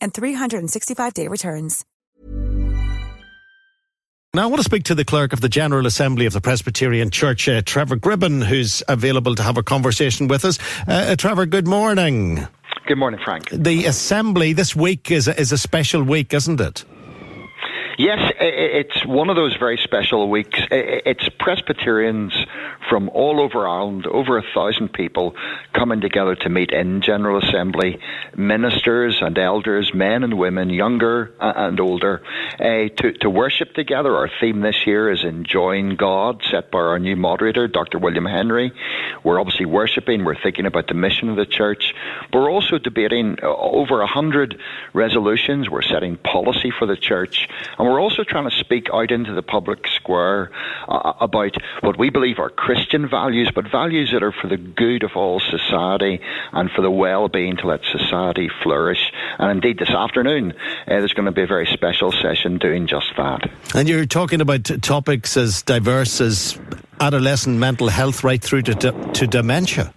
and 365-day returns. Now, I want to speak to the clerk of the General Assembly of the Presbyterian Church, uh, Trevor Gribben, who's available to have a conversation with us. Uh, uh, Trevor, good morning. Good morning, Frank. The Assembly this week is a, is a special week, isn't it? Yes, it's one of those very special weeks. It's Presbyterians from all over Ireland, over a thousand people coming together to meet in General Assembly, ministers and elders, men and women, younger and older, uh, to, to worship together. Our theme this year is Enjoying God, set by our new moderator, Dr. William Henry. We're obviously worshiping, we're thinking about the mission of the church, we're also debating over a hundred resolutions. We're setting policy for the church, and we're also trying to speak out into the public square uh, about what we believe are Christian values, but values that are for the good of all society and for the well-being to let society flourish. And indeed, this afternoon, uh, there's going to be a very special session doing just that. And you're talking about topics as diverse as adolescent mental health right through to, to dementia.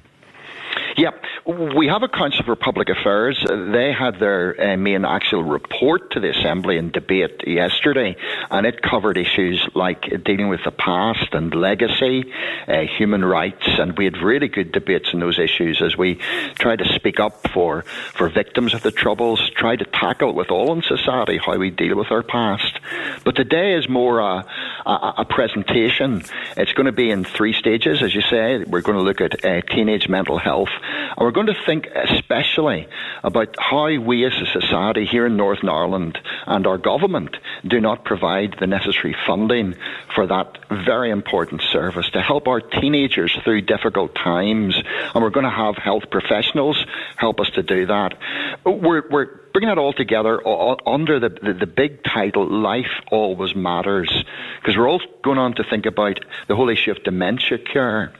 We have a Council for Public Affairs. They had their uh, main actual report to the Assembly and debate yesterday, and it covered issues like dealing with the past and legacy, uh, human rights, and we had really good debates on those issues as we try to speak up for, for victims of the Troubles, try to tackle with all in society how we deal with our past. But today is more a, a, a presentation. It's going to be in three stages, as you say. We're going to look at uh, teenage mental health, and we're going to think especially about how we as a society here in Northern Ireland and our government do not provide the necessary funding for that very important service to help our teenagers through difficult times. And we're going to have health professionals help us to do that. We're, we're bringing it all together under the, the, the big title, Life Always Matters, because we're all going on to think about the whole issue of dementia care.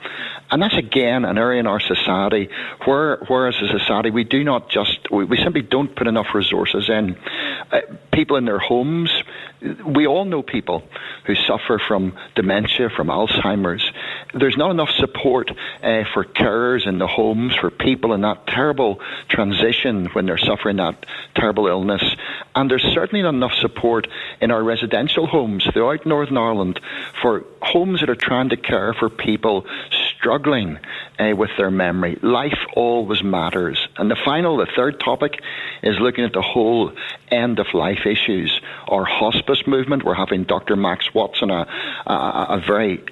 And that's again an area in our society where, where as a society we do not just, we, we simply don't put enough resources in. Uh, people in their homes, we all know people who suffer from dementia, from Alzheimer's. There's not enough support uh, for carers in the homes, for people in that terrible transition when they're suffering that terrible illness. And there's certainly not enough support in our residential homes throughout Northern Ireland for homes that are trying to care for people struggling uh, with their memory. Life always matters. And the final, the third topic, is looking at the whole end of life issues. Our hospice movement, we're having Dr. Max Watson, a, a, a very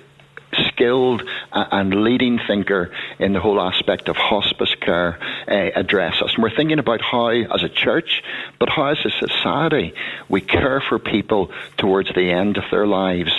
skilled and leading thinker in the whole aspect of hospice care uh, address us. And we're thinking about how, as a church, but how as a society, we care for people towards the end of their lives.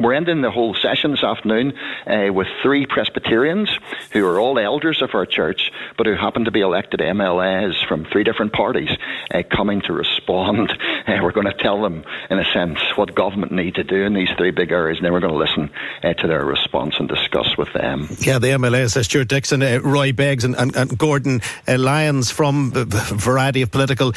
We're ending the whole session this afternoon uh, with three Presbyterians who are all elders of our church, but who happen to be elected MLAs from three different parties uh, coming to respond. Uh, we're going to tell them, in a sense, what government need to do in these three big areas, and then we're going to listen uh, to their response and discuss with them. Yeah, the MLAs, uh, Stewart Dickson, uh, Roy Beggs, and, and, and Gordon Lyons from a variety of political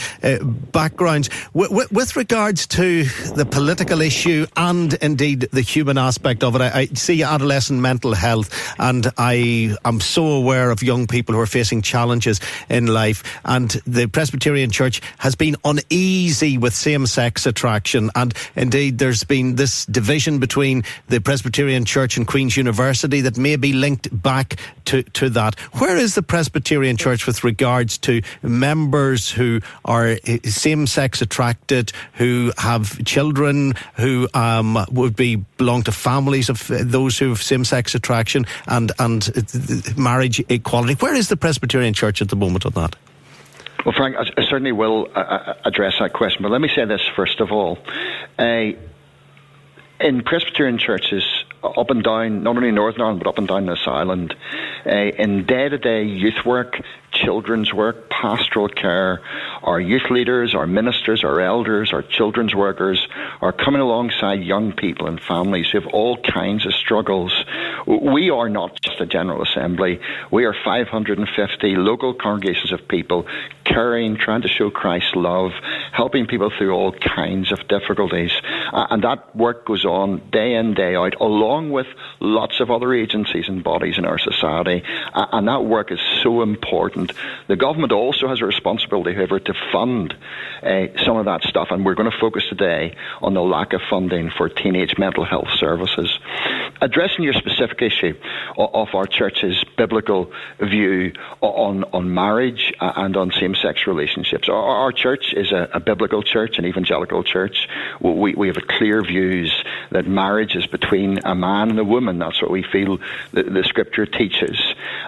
backgrounds. W- w- with regards to the political issue and indeed the human aspect of it. I, I, see adolescent mental health, and I am so aware of young people who are facing challenges in life. And the Presbyterian Church has been uneasy with same sex attraction. And indeed, there's been this division between the Presbyterian Church and Queen's University that may be linked back to, to that. Where is the Presbyterian Church with regards to members who are eh, same sex attracted, who have children, who um, would be belong to families of eh, those who have same sex attraction and, and eh, marriage equality? Where is the Presbyterian Church at the moment on that? Well, Frank, I certainly will uh, uh, address that question, but let me say this first of all. Uh, in Presbyterian churches, up and down, not only in Northern Ireland, but up and down this island, uh, in day to day youth work, children's work, pastoral care, our youth leaders, our ministers, our elders, our children's workers are coming alongside young people and families who have all kinds of struggles. We are not just a General Assembly, we are 550 local congregations of people caring, trying to show Christ's love, helping people through all kinds of difficulties. Uh, and that work goes on day in, day out, along with lots of other agencies and bodies in our society. Uh, and that work is so important. The government also has a responsibility, however, to fund uh, some of that stuff. And we're going to focus today on the lack of funding for teenage mental health services. Addressing your specific issue of our church's biblical view on, on marriage and on same sex relationships, our, our, church is a, a, biblical church, an evangelical church. We, we have clear views that marriage is between a man and a woman. That's what we feel the, the scripture teaches.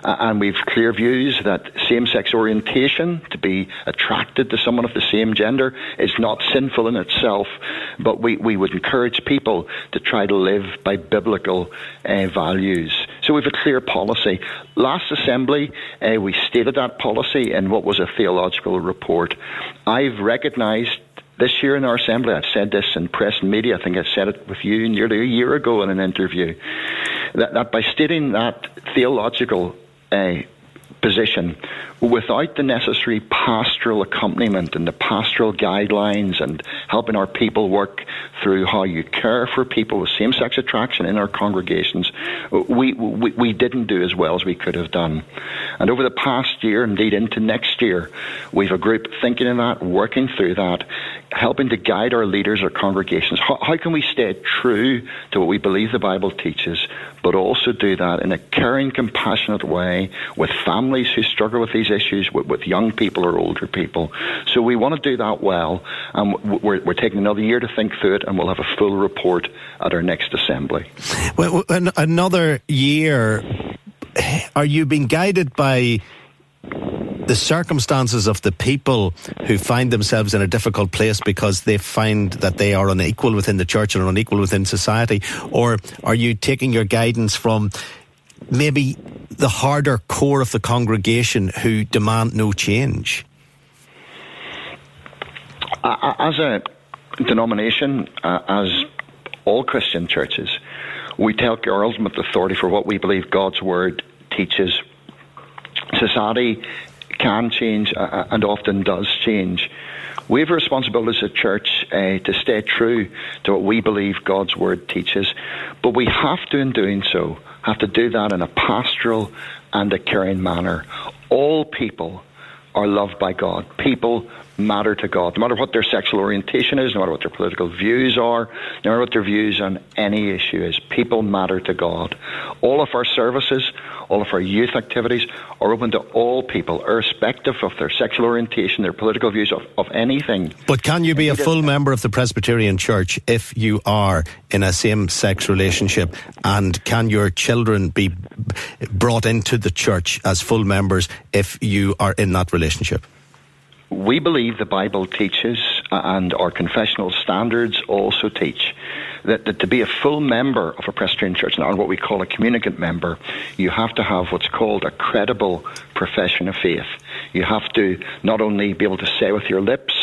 Uh, and we've clear views that same sex orientation, to be attracted to someone of the same gender, is not sinful in itself, but we, we would encourage people to try to live by biblical uh, values. So we have a clear policy. Last Assembly, uh, we stated that policy in what was a theological report. I've recognised this year in our assembly, I've said this in press and media, I think I said it with you nearly a year ago in an interview, that, that by stating that theological uh, position without the necessary pastoral accompaniment and the pastoral guidelines and helping our people work through how you care for people with same sex attraction in our congregations, we, we, we didn't do as well as we could have done. And over the past year, indeed into next year, we've a group thinking of that, working through that, helping to guide our leaders, our congregations. How, how can we stay true to what we believe the Bible teaches, but also do that in a caring, compassionate way with families who struggle with these issues, with, with young people or older people? So we want to do that well, and we're, we're taking another year to think through it, and we'll have a full report at our next assembly. Well, another year. Are you being guided by the circumstances of the people who find themselves in a difficult place because they find that they are unequal within the church and unequal within society? Or are you taking your guidance from maybe the harder core of the congregation who demand no change? As a denomination, as all Christian churches, we take our ultimate authority for what we believe God's Word teaches. Society can change uh, uh, and often does change. We have a responsibility as a church uh, to stay true to what we believe God's Word teaches, but we have to, in doing so, have to do that in a pastoral and a caring manner. All people are loved by God. People matter to God. No matter what their sexual orientation is, no matter what their political views are, no matter what their views on any issue is, people matter to God. All of our services, all of our youth activities are open to all people, irrespective of their sexual orientation, their political views, of, of anything. But can you be a full member of the Presbyterian Church if you are in a same sex relationship? And can your children be brought into the church as full members if you are in that relationship? We believe the Bible teaches, uh, and our confessional standards also teach, that, that, to be a full member of a Presbyterian church, or what we call a communicant member, you have to have what's called a credible profession of faith. You have to not only be able to say with your lips,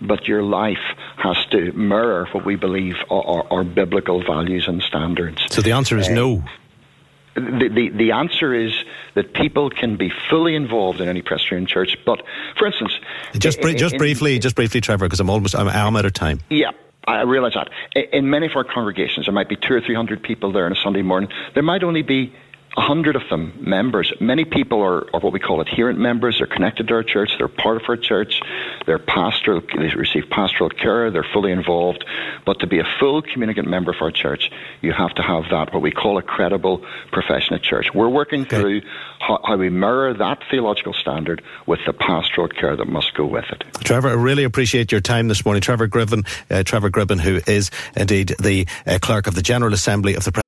but your life has to mirror what we believe are, are, are biblical values and standards. So the answer is uh, no. The, the, the answer is that people can be fully involved in any Presbyterian church. But, for instance, just in, just in, briefly, just briefly, Trevor, because I'm almost I'm, I'm out of time. Yeah. I realise that. In many of our congregations, there might be two or three hundred people there on a Sunday morning. There might only be a hundred of them members. Many people are, are, what we call adherent members. They're connected to our church. They're part of our church. They're pastoral. They receive pastoral care. They're fully involved. But to be a full communicant member of our church, you have to have that what we call a credible profession of church. We're working okay. through how, how, we mirror that theological standard with the pastoral care that must go with it. Trevor, I really appreciate your time this morning. Trevor Gribben, uh, Trevor Gribben, who is indeed the uh, clerk of the General Assembly of the.